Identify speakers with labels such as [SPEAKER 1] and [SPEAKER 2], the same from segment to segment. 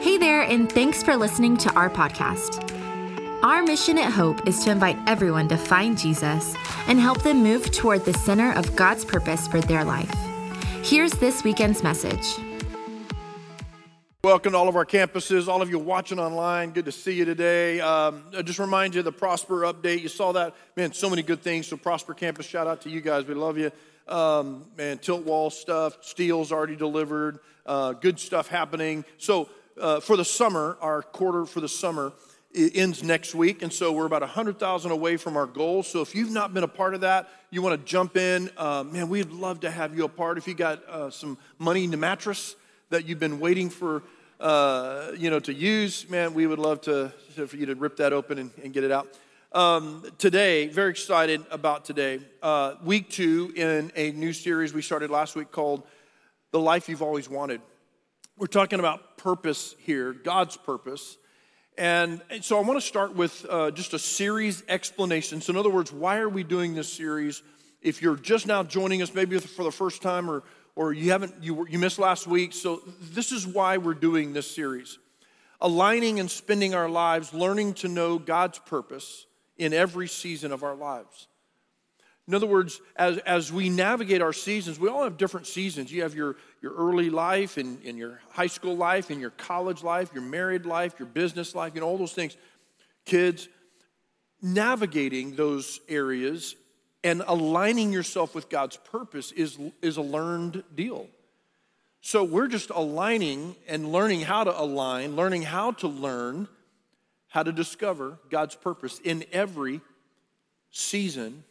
[SPEAKER 1] Hey there, and thanks for listening to our podcast. Our mission at Hope is to invite everyone to find Jesus and help them move toward the center of God's purpose for their life. Here's this weekend's message.
[SPEAKER 2] Welcome to all of our campuses, all of you watching online. Good to see you today. Um, I just remind you the Prosper update. You saw that. Man, so many good things. So, Prosper Campus, shout out to you guys. We love you. Um, man, tilt wall stuff, steel's already delivered, uh, good stuff happening. So, uh, for the summer, our quarter for the summer ends next week, and so we're about 100,000 away from our goal. So if you've not been a part of that, you want to jump in, uh, man, we'd love to have you a part. If you got uh, some money in the mattress that you've been waiting for, uh, you know, to use, man, we would love to, for you to rip that open and, and get it out. Um, today, very excited about today, uh, week two in a new series we started last week called "The Life You've Always Wanted." We're talking about purpose here, God's purpose. And, and so I want to start with uh, just a series explanation. So, in other words, why are we doing this series? If you're just now joining us, maybe for the first time, or, or you haven't, you, you missed last week. So, this is why we're doing this series aligning and spending our lives learning to know God's purpose in every season of our lives. In other words, as, as we navigate our seasons, we all have different seasons. You have your, your early life and, and your high school life and your college life, your married life, your business life, you know, all those things. Kids, navigating those areas and aligning yourself with God's purpose is, is a learned deal. So we're just aligning and learning how to align, learning how to learn, how to discover God's purpose in every season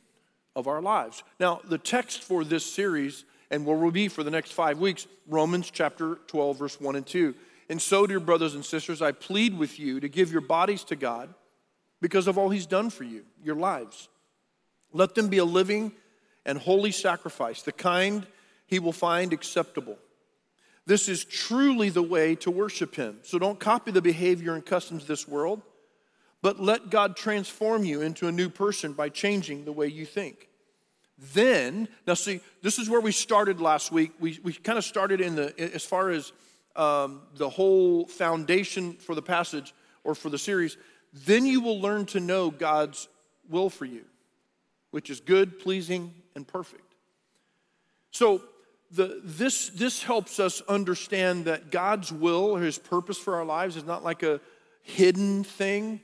[SPEAKER 2] of our lives. Now, the text for this series and where we'll be for the next five weeks Romans chapter 12, verse 1 and 2. And so, dear brothers and sisters, I plead with you to give your bodies to God because of all He's done for you, your lives. Let them be a living and holy sacrifice, the kind He will find acceptable. This is truly the way to worship Him. So don't copy the behavior and customs of this world, but let God transform you into a new person by changing the way you think. Then, now see, this is where we started last week. We, we kind of started in the, as far as um, the whole foundation for the passage or for the series. Then you will learn to know God's will for you, which is good, pleasing, and perfect. So, the, this, this helps us understand that God's will or His purpose for our lives is not like a hidden thing.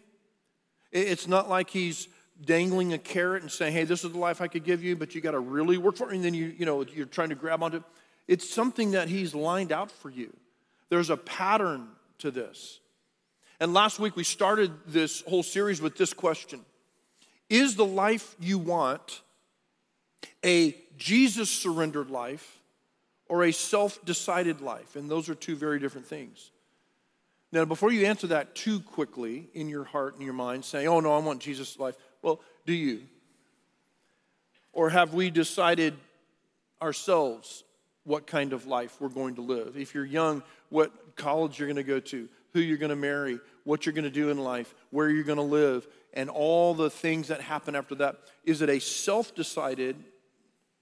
[SPEAKER 2] It's not like He's dangling a carrot and saying, hey, this is the life I could give you, but you got to really work for it. And then you, you know, you're trying to grab onto it. It's something that he's lined out for you. There's a pattern to this. And last week we started this whole series with this question Is the life you want a Jesus surrendered life or a self decided life? And those are two very different things. Now, before you answer that too quickly in your heart and your mind, saying, Oh, no, I want Jesus' life, well, do you? Or have we decided ourselves what kind of life we're going to live? If you're young, what college you're going to go to, who you're going to marry, what you're going to do in life, where you're going to live, and all the things that happen after that. Is it a self decided,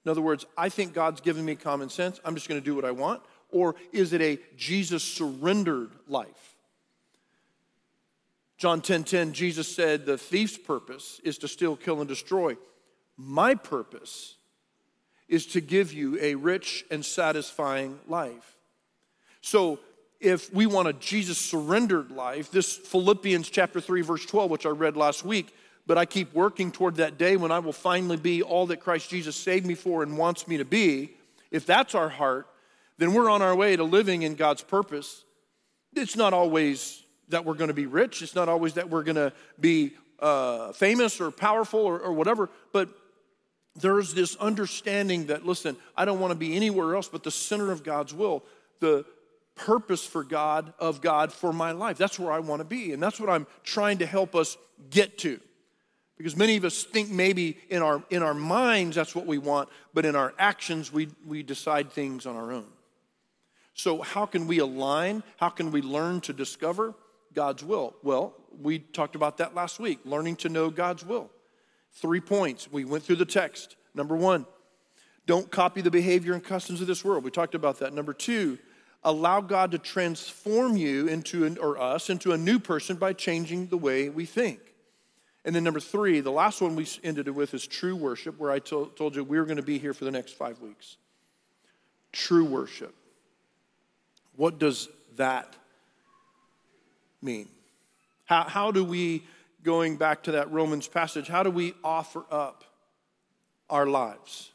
[SPEAKER 2] in other words, I think God's given me common sense, I'm just going to do what I want? Or is it a Jesus surrendered life? John 10:10, 10, 10, Jesus said, "The thief's purpose is to steal, kill, and destroy. My purpose is to give you a rich and satisfying life." So if we want a Jesus surrendered life, this Philippians chapter 3, verse 12, which I read last week, but I keep working toward that day when I will finally be all that Christ Jesus saved me for and wants me to be. If that's our heart, then we're on our way to living in God's purpose. It's not always that we're going to be rich. It's not always that we're going to be uh, famous or powerful or, or whatever, but there's this understanding that, listen, I don't want to be anywhere else but the center of God's will, the purpose for God, of God for my life. That's where I want to be. And that's what I'm trying to help us get to. Because many of us think maybe in our, in our minds that's what we want, but in our actions we, we decide things on our own. So, how can we align? How can we learn to discover? God's will? Well, we talked about that last week, learning to know God's will. Three points. We went through the text. Number one, don't copy the behavior and customs of this world. We talked about that. Number two, allow God to transform you into an, or us into a new person by changing the way we think. And then number three, the last one we ended it with is true worship, where I to- told you we were going to be here for the next five weeks. True worship. What does that mean? How, how do we, going back to that Romans passage, how do we offer up our lives?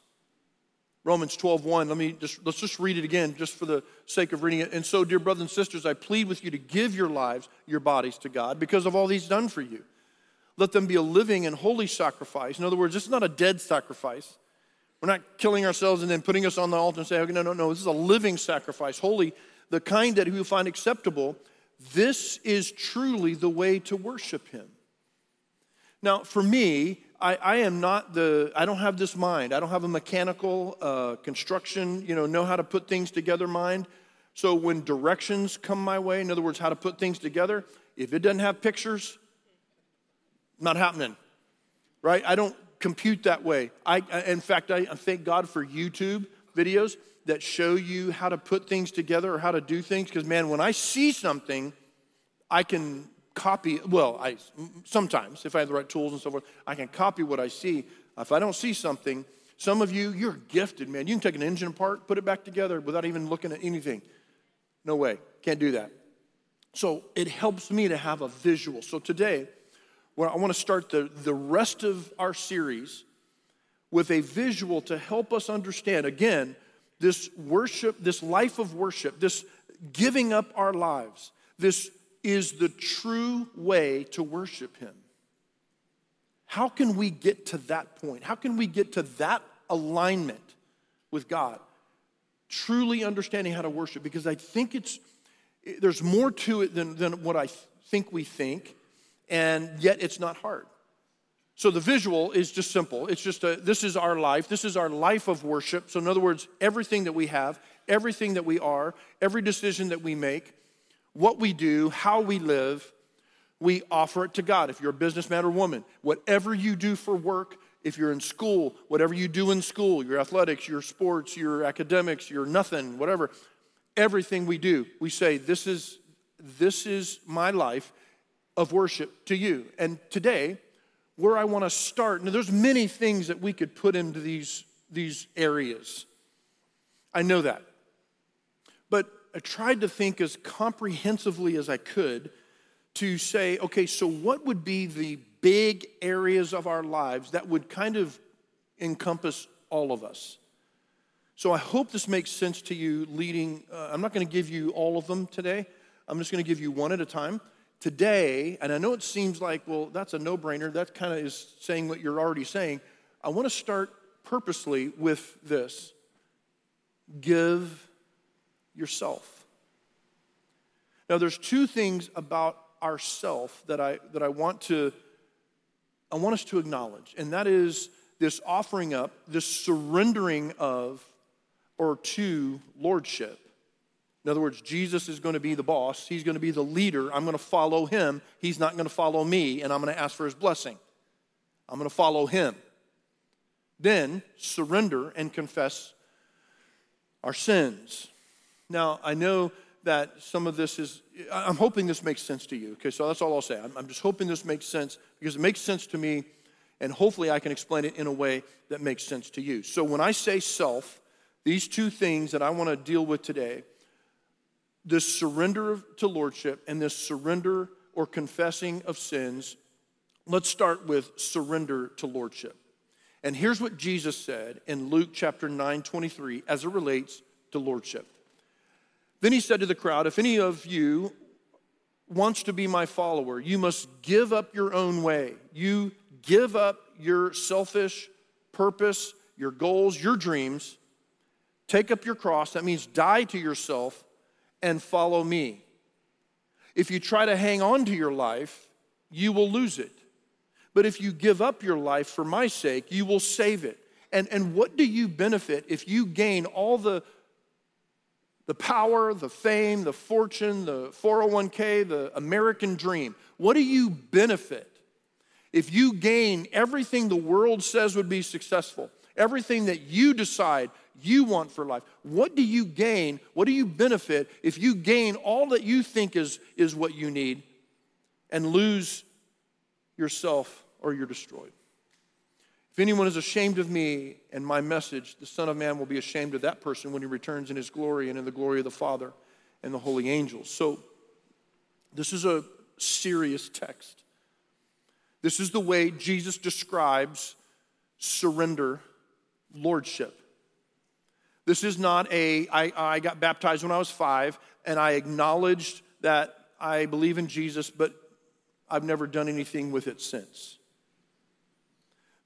[SPEAKER 2] Romans 1. Let me just let's just read it again just for the sake of reading it. And so, dear brothers and sisters, I plead with you to give your lives, your bodies to God because of all he's done for you. Let them be a living and holy sacrifice. In other words, this is not a dead sacrifice. We're not killing ourselves and then putting us on the altar and saying, okay, no, no, no, this is a living sacrifice, holy, the kind that you find acceptable this is truly the way to worship Him. Now, for me, I, I, am not the i don't have this mind i don't have a mechanical uh, construction you know know how to put things together mind so when directions come my way in other words how to put things together if it doesn't have pictures not happening right i don't compute that way i in fact i, I thank god for youtube videos that show you how to put things together or how to do things because man when i see something i can copy well i sometimes if i have the right tools and so forth i can copy what i see if i don't see something some of you you're gifted man you can take an engine apart put it back together without even looking at anything no way can't do that so it helps me to have a visual so today well, i want to start the, the rest of our series with a visual to help us understand again this worship, this life of worship, this giving up our lives, this is the true way to worship Him. How can we get to that point? How can we get to that alignment with God? Truly understanding how to worship, because I think it's there's more to it than, than what I think we think, and yet it's not hard. So the visual is just simple. It's just a, this is our life. This is our life of worship. So, in other words, everything that we have, everything that we are, every decision that we make, what we do, how we live, we offer it to God. If you're a businessman or woman, whatever you do for work, if you're in school, whatever you do in school, your athletics, your sports, your academics, your nothing, whatever, everything we do, we say, This is, this is my life of worship to you. And today, where I want to start. Now, there's many things that we could put into these, these areas. I know that. But I tried to think as comprehensively as I could to say, okay, so what would be the big areas of our lives that would kind of encompass all of us? So I hope this makes sense to you leading. Uh, I'm not going to give you all of them today, I'm just going to give you one at a time today, and I know it seems like, well, that's a no brainer. That kind of is saying what you're already saying. I want to start purposely with this give yourself. Now, there's two things about ourself that I, that I want to I want us to acknowledge, and that is this offering up, this surrendering of or to lordship. In other words, Jesus is going to be the boss. He's going to be the leader. I'm going to follow him. He's not going to follow me, and I'm going to ask for his blessing. I'm going to follow him. Then surrender and confess our sins. Now, I know that some of this is, I'm hoping this makes sense to you. Okay, so that's all I'll say. I'm, I'm just hoping this makes sense because it makes sense to me, and hopefully I can explain it in a way that makes sense to you. So when I say self, these two things that I want to deal with today this surrender to lordship and this surrender or confessing of sins, let's start with surrender to lordship. And here's what Jesus said in Luke chapter 9, 23, as it relates to lordship. Then he said to the crowd, If any of you wants to be my follower, you must give up your own way. You give up your selfish purpose, your goals, your dreams. Take up your cross. That means die to yourself and follow me. If you try to hang on to your life, you will lose it. But if you give up your life for my sake, you will save it. And, and what do you benefit if you gain all the, the power, the fame, the fortune, the 401k, the American dream? What do you benefit if you gain everything the world says would be successful, everything that you decide you want for life. What do you gain? What do you benefit if you gain all that you think is, is what you need and lose yourself or you're destroyed? If anyone is ashamed of me and my message, the Son of Man will be ashamed of that person when he returns in his glory and in the glory of the Father and the holy angels. So, this is a serious text. This is the way Jesus describes surrender, lordship. This is not a I, I got baptized when I was five, and I acknowledged that I believe in Jesus, but I've never done anything with it since.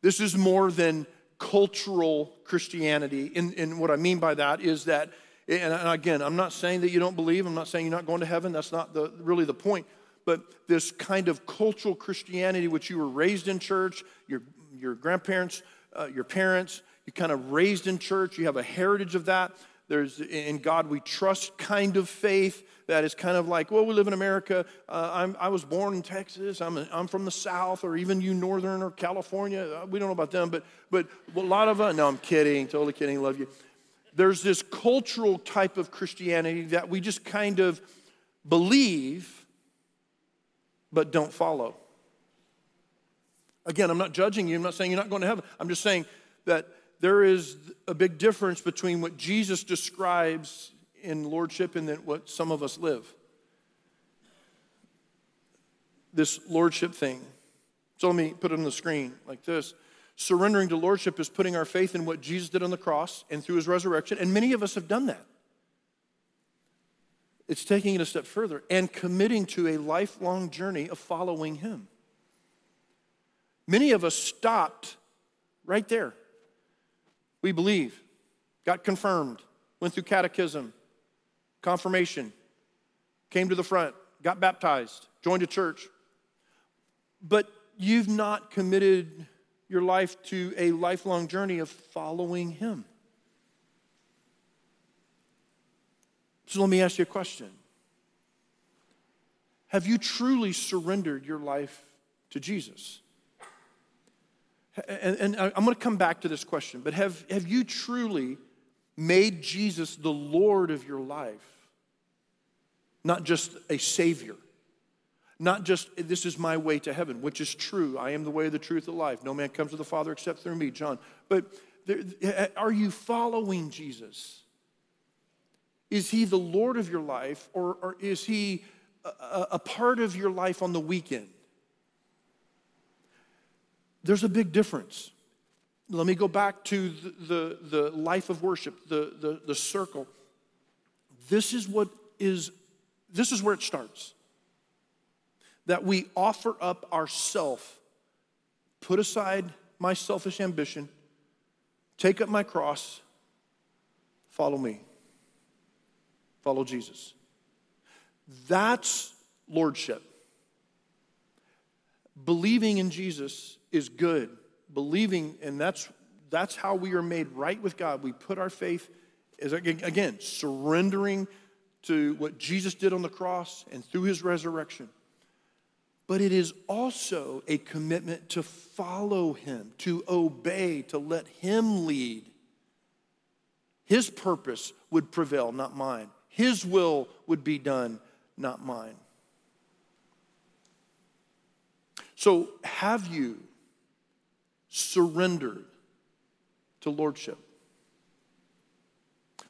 [SPEAKER 2] This is more than cultural Christianity. And, and what I mean by that is that, and again, I'm not saying that you don't believe, I'm not saying you're not going to heaven, that's not the, really the point. But this kind of cultural Christianity, which you were raised in church, your, your grandparents, uh, your parents, you're kind of raised in church, you have a heritage of that. There's in God we trust kind of faith that is kind of like, well, we live in America. Uh, i was born in Texas. I'm, a, I'm from the South, or even you Northern or California. Uh, we don't know about them, but, but a lot of us, uh, no, I'm kidding, totally kidding, love you. There's this cultural type of Christianity that we just kind of believe but don't follow. Again, I'm not judging you. I'm not saying you're not going to heaven. I'm just saying that there is a big difference between what Jesus describes in lordship and then what some of us live. This lordship thing. So let me put it on the screen like this. Surrendering to lordship is putting our faith in what Jesus did on the cross and through his resurrection, and many of us have done that. It's taking it a step further and committing to a lifelong journey of following him. Many of us stopped right there. We believe, got confirmed, went through catechism, confirmation, came to the front, got baptized, joined a church. But you've not committed your life to a lifelong journey of following Him. So let me ask you a question Have you truly surrendered your life to Jesus? And, and I'm going to come back to this question, but have, have you truly made Jesus the Lord of your life? Not just a Savior, not just this is my way to heaven, which is true. I am the way, the truth, the life. No man comes to the Father except through me, John. But there, are you following Jesus? Is he the Lord of your life, or, or is he a, a part of your life on the weekend? There's a big difference. Let me go back to the, the, the life of worship, the, the, the circle. This is what is, this is where it starts. That we offer up ourself, put aside my selfish ambition, take up my cross, follow me, follow Jesus. That's lordship. Believing in Jesus is good. Believing, and that's, that's how we are made right with God. We put our faith, is again, surrendering to what Jesus did on the cross and through his resurrection. But it is also a commitment to follow him, to obey, to let him lead. His purpose would prevail, not mine. His will would be done, not mine. So, have you surrendered to lordship.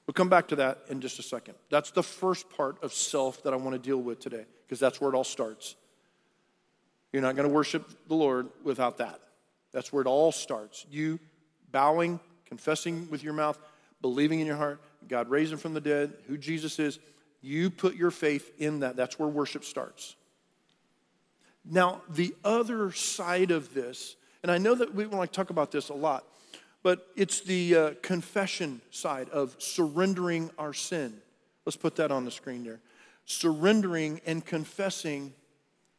[SPEAKER 2] We'll come back to that in just a second. That's the first part of self that I want to deal with today, because that's where it all starts. You're not going to worship the Lord without that. That's where it all starts. You bowing, confessing with your mouth, believing in your heart, God raised him from the dead, who Jesus is. You put your faith in that. That's where worship starts. Now, the other side of this and I know that we want to talk about this a lot, but it's the uh, confession side of surrendering our sin. Let's put that on the screen there. Surrendering and confessing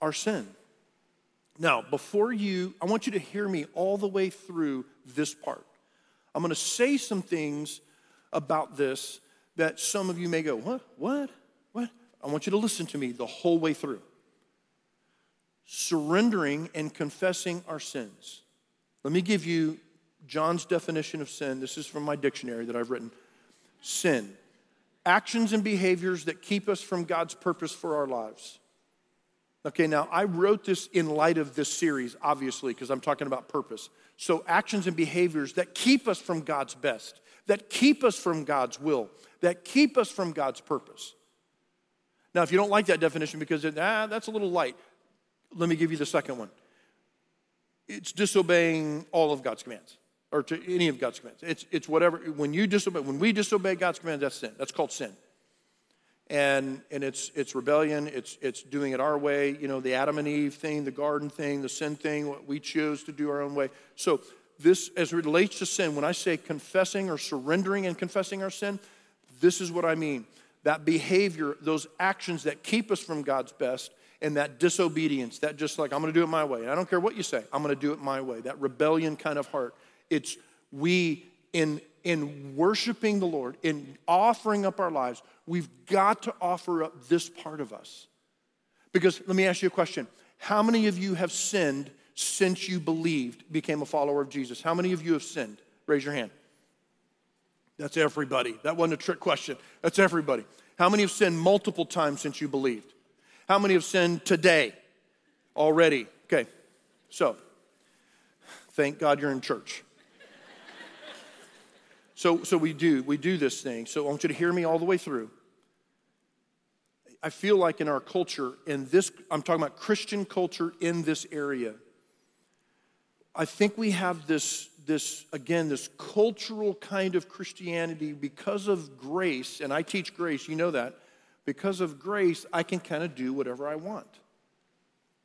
[SPEAKER 2] our sin. Now, before you, I want you to hear me all the way through this part. I'm going to say some things about this that some of you may go, What? What? What? I want you to listen to me the whole way through surrendering and confessing our sins. Let me give you John's definition of sin. This is from my dictionary that I've written. Sin, actions and behaviors that keep us from God's purpose for our lives. Okay, now I wrote this in light of this series, obviously, because I'm talking about purpose. So, actions and behaviors that keep us from God's best, that keep us from God's will, that keep us from God's purpose. Now, if you don't like that definition because it, ah, that's a little light, let me give you the second one it's disobeying all of God's commands or to any of God's commands. It's, it's whatever, when you disobey, when we disobey God's commands, that's sin. That's called sin. And, and it's, it's rebellion, it's, it's doing it our way, you know, the Adam and Eve thing, the garden thing, the sin thing, what we choose to do our own way. So this, as relates to sin, when I say confessing or surrendering and confessing our sin, this is what I mean. That behavior, those actions that keep us from God's best, and that disobedience, that just like, I'm gonna do it my way. And I don't care what you say, I'm gonna do it my way. That rebellion kind of heart. It's we in in worshiping the Lord, in offering up our lives, we've got to offer up this part of us. Because let me ask you a question. How many of you have sinned since you believed, became a follower of Jesus? How many of you have sinned? Raise your hand. That's everybody. That wasn't a trick question. That's everybody. How many have sinned multiple times since you believed? How many have sinned today already? Okay, so thank God you're in church. so, so we do, we do this thing. So I want you to hear me all the way through. I feel like in our culture, in this, I'm talking about Christian culture in this area, I think we have this, this, again, this cultural kind of Christianity because of grace, and I teach grace, you know that. Because of grace, I can kind of do whatever I want.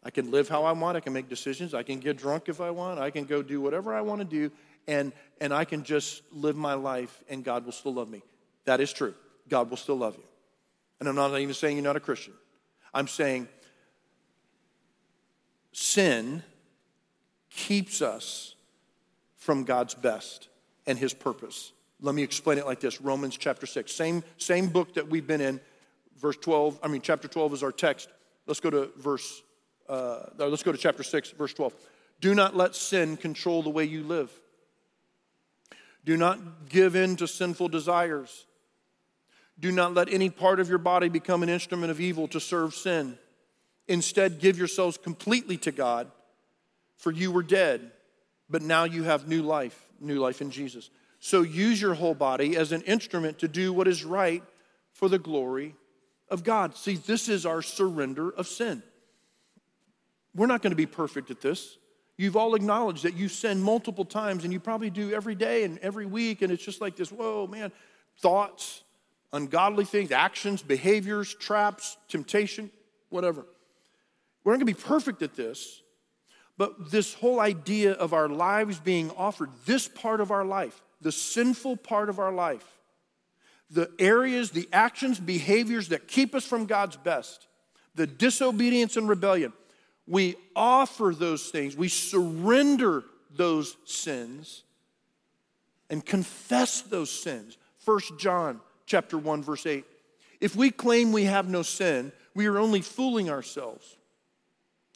[SPEAKER 2] I can live how I want. I can make decisions. I can get drunk if I want. I can go do whatever I want to do. And, and I can just live my life and God will still love me. That is true. God will still love you. And I'm not even saying you're not a Christian. I'm saying sin keeps us from God's best and his purpose. Let me explain it like this Romans chapter 6. Same, same book that we've been in verse 12, I mean, chapter 12 is our text. Let's go to verse, uh, uh, let's go to chapter 6, verse 12. Do not let sin control the way you live. Do not give in to sinful desires. Do not let any part of your body become an instrument of evil to serve sin. Instead, give yourselves completely to God, for you were dead, but now you have new life, new life in Jesus. So use your whole body as an instrument to do what is right for the glory of God. See, this is our surrender of sin. We're not going to be perfect at this. You've all acknowledged that you sin multiple times, and you probably do every day and every week, and it's just like this whoa, man, thoughts, ungodly things, actions, behaviors, traps, temptation, whatever. We're not going to be perfect at this, but this whole idea of our lives being offered, this part of our life, the sinful part of our life, the areas, the actions, behaviors that keep us from God's best, the disobedience and rebellion. We offer those things, we surrender those sins and confess those sins. 1 John chapter 1 verse 8. If we claim we have no sin, we are only fooling ourselves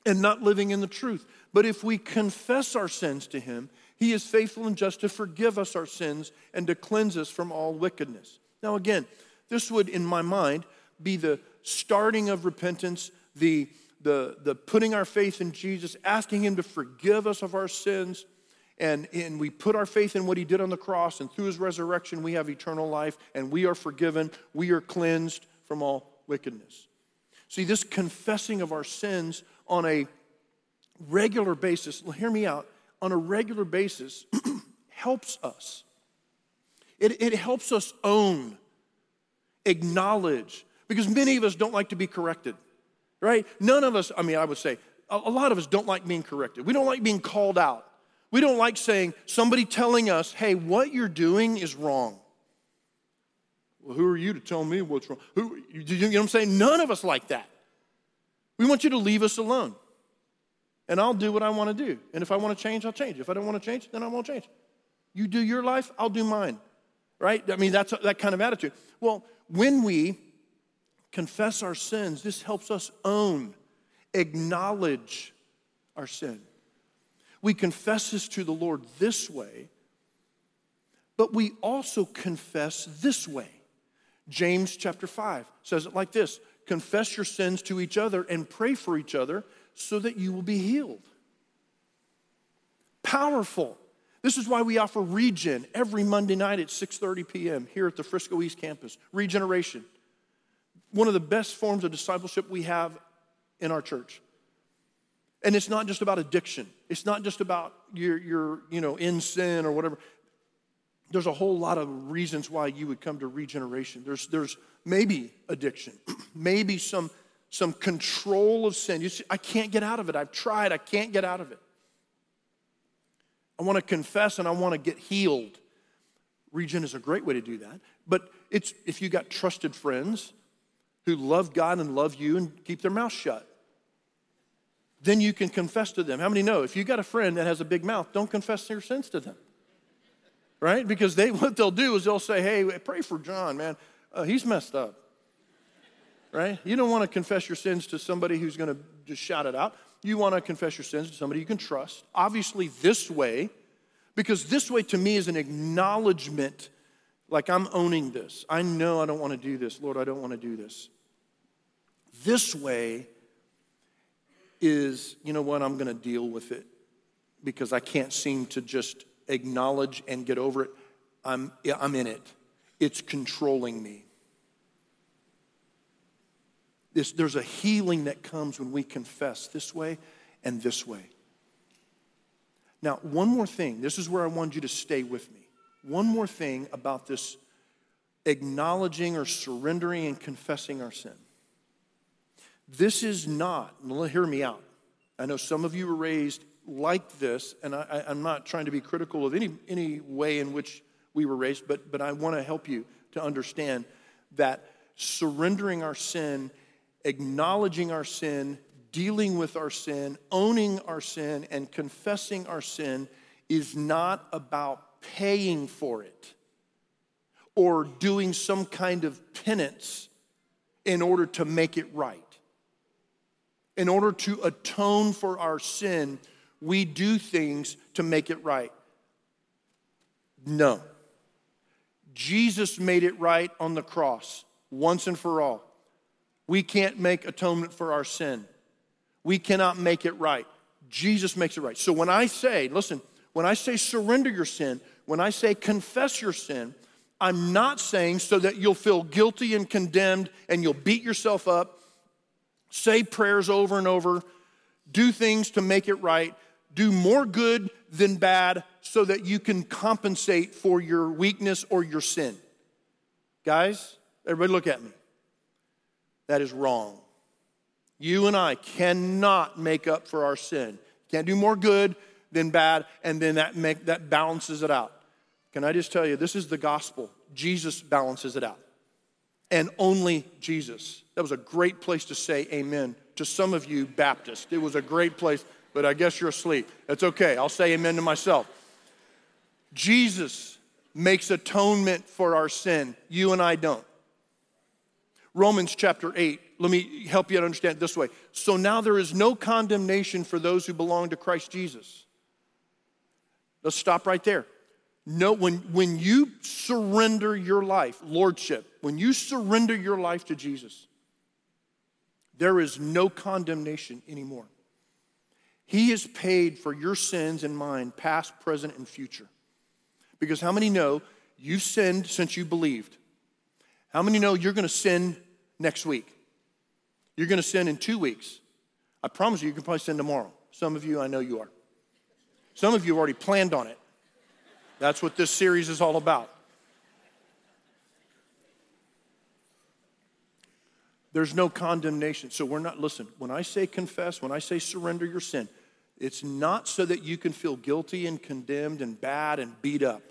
[SPEAKER 2] and not living in the truth. But if we confess our sins to him, he is faithful and just to forgive us our sins and to cleanse us from all wickedness. Now, again, this would, in my mind, be the starting of repentance, the, the, the putting our faith in Jesus, asking Him to forgive us of our sins. And, and we put our faith in what He did on the cross, and through His resurrection, we have eternal life, and we are forgiven. We are cleansed from all wickedness. See, this confessing of our sins on a regular basis, hear me out, on a regular basis helps us it, it helps us own, acknowledge, because many of us don't like to be corrected, right? None of us, I mean, I would say, a, a lot of us don't like being corrected. We don't like being called out. We don't like saying, somebody telling us, hey, what you're doing is wrong. Well, who are you to tell me what's wrong? Who, you, you know what I'm saying? None of us like that. We want you to leave us alone. And I'll do what I want to do. And if I want to change, I'll change. If I don't want to change, then I won't change. You do your life, I'll do mine right? I mean, that's that kind of attitude. Well, when we confess our sins, this helps us own, acknowledge our sin. We confess this to the Lord this way, but we also confess this way. James chapter 5 says it like this Confess your sins to each other and pray for each other so that you will be healed. Powerful. This is why we offer Regen every Monday night at 6:30 p.m. here at the Frisco East campus. Regeneration. One of the best forms of discipleship we have in our church. And it's not just about addiction. It's not just about your, are you know, in sin or whatever. There's a whole lot of reasons why you would come to regeneration. There's, there's maybe addiction, maybe some, some control of sin. You see, I can't get out of it. I've tried, I can't get out of it. I want to confess and I want to get healed. Regen is a great way to do that. But it's if you got trusted friends who love God and love you and keep their mouth shut, then you can confess to them. How many know if you got a friend that has a big mouth, don't confess your sins to them, right? Because they what they'll do is they'll say, "Hey, pray for John, man. Uh, he's messed up." Right? You don't want to confess your sins to somebody who's going to just shout it out you want to confess your sins to somebody you can trust. Obviously, this way, because this way to me is an acknowledgement like I'm owning this. I know I don't want to do this. Lord, I don't want to do this. This way is, you know what, I'm going to deal with it because I can't seem to just acknowledge and get over it. I'm, I'm in it, it's controlling me. This, there's a healing that comes when we confess this way and this way. Now, one more thing. This is where I want you to stay with me. One more thing about this acknowledging or surrendering and confessing our sin. This is not, hear me out. I know some of you were raised like this, and I, am not trying to be critical of any, any way in which we were raised, but, but I want to help you to understand that surrendering our sin acknowledging our sin, dealing with our sin, owning our sin, and confessing our sin is not about paying for it or doing some kind of penance in order to make it right. In order to atone for our sin, we do things to make it right. No. Jesus made it right on the cross once and for all. We can't make atonement for our sin. We cannot make it right. Jesus makes it right. So when I say, listen, when I say surrender your sin, when I say confess your sin, I'm not saying so that you'll feel guilty and condemned and you'll beat yourself up, say prayers over and over, do things to make it right, do more good than bad so that you can compensate for your weakness or your sin. Guys, everybody look at me that is wrong. You and I cannot make up for our sin. Can't do more good than bad, and then that, make, that balances it out. Can I just tell you, this is the gospel. Jesus balances it out, and only Jesus. That was a great place to say amen to some of you Baptists. It was a great place, but I guess you're asleep. That's okay. I'll say amen to myself. Jesus makes atonement for our sin. You and I don't. Romans chapter 8. Let me help you understand it this way. So now there is no condemnation for those who belong to Christ Jesus. Let's stop right there. No, when, when you surrender your life, lordship, when you surrender your life to Jesus, there is no condemnation anymore. He has paid for your sins and mine, past, present, and future. Because how many know you've sinned since you believed? How many know you're going to sin next week? You're going to sin in two weeks. I promise you, you can probably sin tomorrow. Some of you, I know you are. Some of you have already planned on it. That's what this series is all about. There's no condemnation. So we're not, listen, when I say confess, when I say surrender your sin, it's not so that you can feel guilty and condemned and bad and beat up.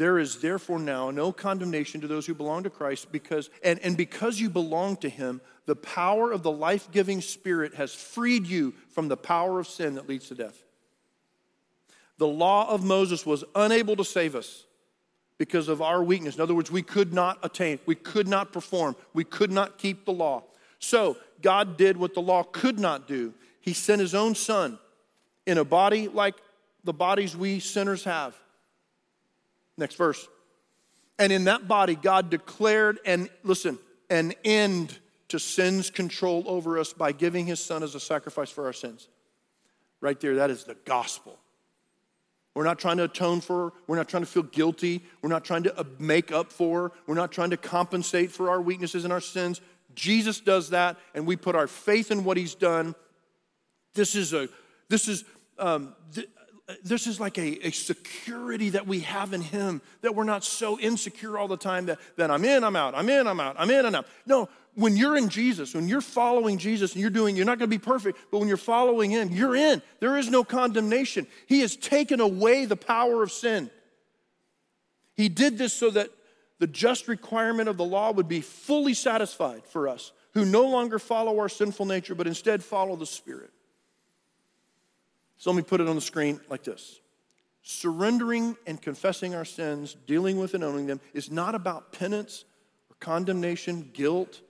[SPEAKER 2] There is therefore now no condemnation to those who belong to Christ because and, and because you belong to him, the power of the life-giving spirit has freed you from the power of sin that leads to death. The law of Moses was unable to save us because of our weakness. In other words, we could not attain, we could not perform, we could not keep the law. So, God did what the law could not do. He sent his own son in a body like the bodies we sinners have Next verse. And in that body, God declared and listen, an end to sin's control over us by giving his son as a sacrifice for our sins. Right there, that is the gospel. We're not trying to atone for, we're not trying to feel guilty, we're not trying to uh, make up for, we're not trying to compensate for our weaknesses and our sins. Jesus does that, and we put our faith in what he's done. This is a, this is, um, th- uh, this is like a, a security that we have in Him, that we're not so insecure all the time that, that I'm in, I'm out, I'm in, I'm out, I'm in, I'm out. No, when you're in Jesus, when you're following Jesus and you're doing, you're not going to be perfect, but when you're following Him, you're in. There is no condemnation. He has taken away the power of sin. He did this so that the just requirement of the law would be fully satisfied for us who no longer follow our sinful nature, but instead follow the Spirit. So let me put it on the screen like this Surrendering and confessing our sins, dealing with and owning them, is not about penance or condemnation, guilt,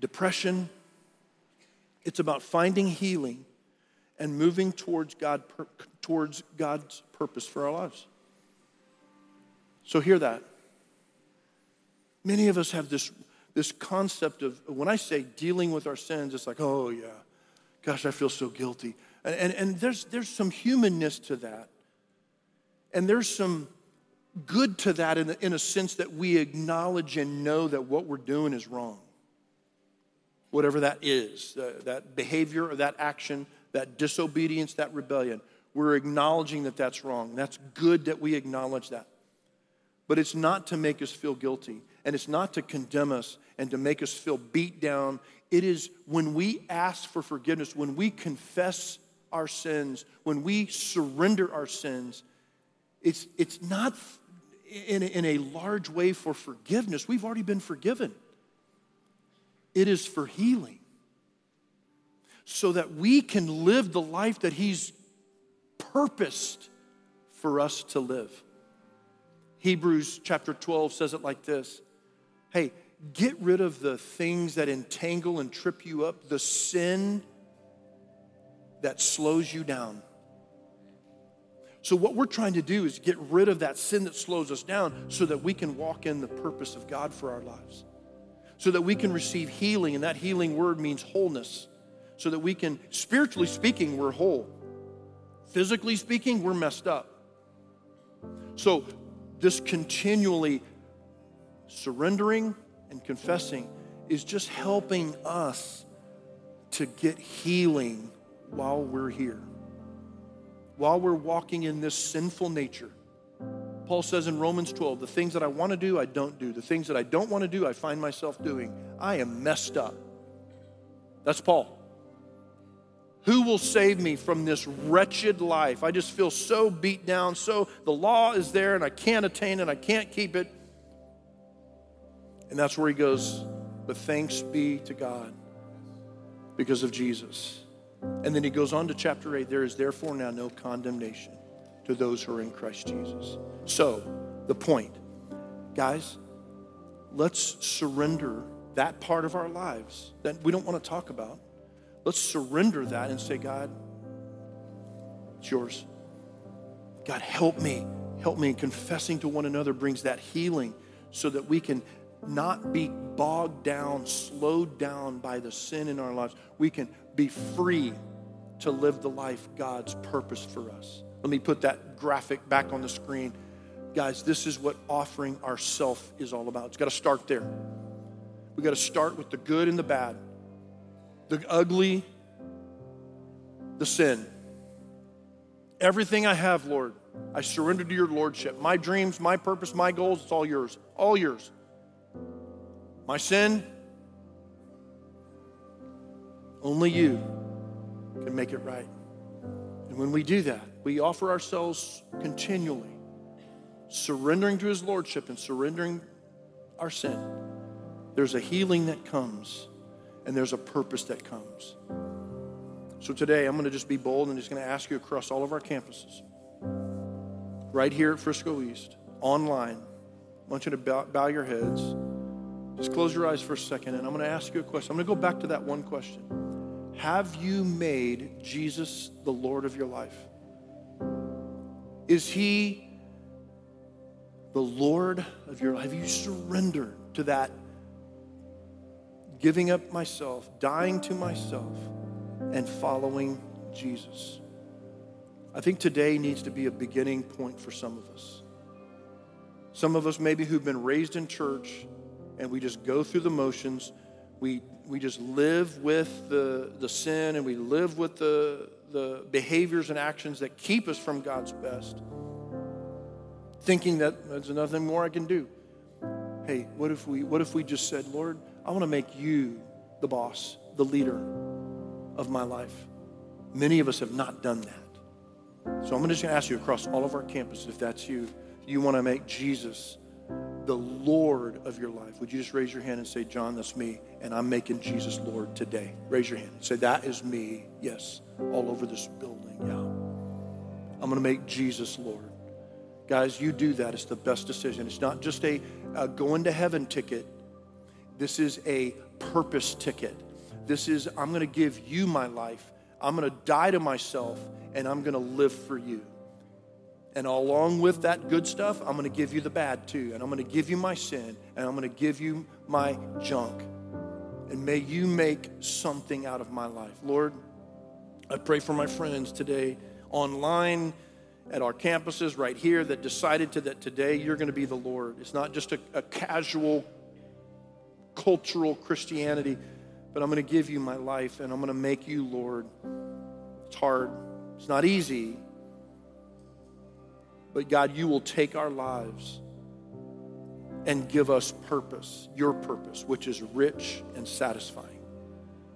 [SPEAKER 2] depression. It's about finding healing and moving towards, God, towards God's purpose for our lives. So, hear that. Many of us have this, this concept of when I say dealing with our sins, it's like, oh, yeah, gosh, I feel so guilty. And, and there's, there's some humanness to that. And there's some good to that in, the, in a sense that we acknowledge and know that what we're doing is wrong. Whatever that is, uh, that behavior or that action, that disobedience, that rebellion, we're acknowledging that that's wrong. That's good that we acknowledge that. But it's not to make us feel guilty, and it's not to condemn us and to make us feel beat down. It is when we ask for forgiveness, when we confess our sins, when we surrender our sins, it's, it's not in, in a large way for forgiveness. We've already been forgiven, it is for healing so that we can live the life that He's purposed for us to live. Hebrews chapter 12 says it like this Hey, get rid of the things that entangle and trip you up, the sin that slows you down. So, what we're trying to do is get rid of that sin that slows us down so that we can walk in the purpose of God for our lives, so that we can receive healing, and that healing word means wholeness, so that we can, spiritually speaking, we're whole. Physically speaking, we're messed up. So, this continually surrendering and confessing is just helping us to get healing while we're here, while we're walking in this sinful nature. Paul says in Romans 12, the things that I want to do, I don't do. The things that I don't want to do, I find myself doing. I am messed up. That's Paul. Who will save me from this wretched life? I just feel so beat down. So the law is there and I can't attain it. I can't keep it. And that's where he goes, but thanks be to God because of Jesus. And then he goes on to chapter 8 there is therefore now no condemnation to those who are in Christ Jesus. So, the point, guys, let's surrender that part of our lives that we don't want to talk about. Let's surrender that and say, God, it's yours. God, help me. Help me. And confessing to one another brings that healing so that we can not be bogged down, slowed down by the sin in our lives. We can be free to live the life God's purpose for us. Let me put that graphic back on the screen. Guys, this is what offering ourself is all about. It's got to start there. We got to start with the good and the bad, the ugly, the sin. Everything I have, Lord, I surrender to your lordship. My dreams, my purpose, my goals, it's all yours. All yours. My sin, only you can make it right. And when we do that, we offer ourselves continually, surrendering to His Lordship and surrendering our sin. There's a healing that comes, and there's a purpose that comes. So today, I'm going to just be bold and just going to ask you across all of our campuses, right here at Frisco East, online, I want you to bow, bow your heads. Just close your eyes for a second, and I'm going to ask you a question. I'm going to go back to that one question. Have you made Jesus the Lord of your life? Is he the Lord of your life? Have you surrendered to that giving up myself, dying to myself, and following Jesus? I think today needs to be a beginning point for some of us. Some of us, maybe, who've been raised in church and we just go through the motions we, we just live with the, the sin and we live with the, the behaviors and actions that keep us from God's best, thinking that there's nothing more I can do. Hey, what if we what if we just said, Lord, I want to make you the boss, the leader of my life? Many of us have not done that. So I'm just going to ask you across all of our campuses if that's you, you want to make Jesus the Lord of your life. Would you just raise your hand and say, John, that's me, and I'm making Jesus Lord today? Raise your hand. Say, that is me, yes, all over this building, yeah. I'm gonna make Jesus Lord. Guys, you do that. It's the best decision. It's not just a, a going to heaven ticket, this is a purpose ticket. This is, I'm gonna give you my life, I'm gonna die to myself, and I'm gonna live for you. And along with that good stuff, I'm going to give you the bad too. And I'm going to give you my sin. And I'm going to give you my junk. And may you make something out of my life. Lord, I pray for my friends today online at our campuses right here that decided to that today you're going to be the Lord. It's not just a, a casual cultural Christianity, but I'm going to give you my life and I'm going to make you Lord. It's hard. It's not easy, but God, you will take our lives and give us purpose, your purpose, which is rich and satisfying.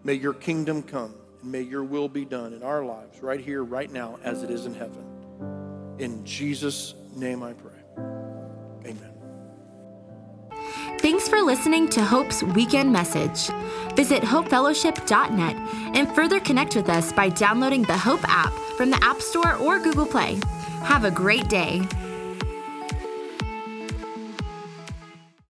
[SPEAKER 2] May your kingdom come and may your will be done in our lives, right here, right now, as it is in heaven. In Jesus' name I pray. Amen.
[SPEAKER 1] Thanks for listening to Hope's weekend message. Visit hopefellowship.net and further connect with us by downloading the Hope app from the App Store or Google Play. Have a great day.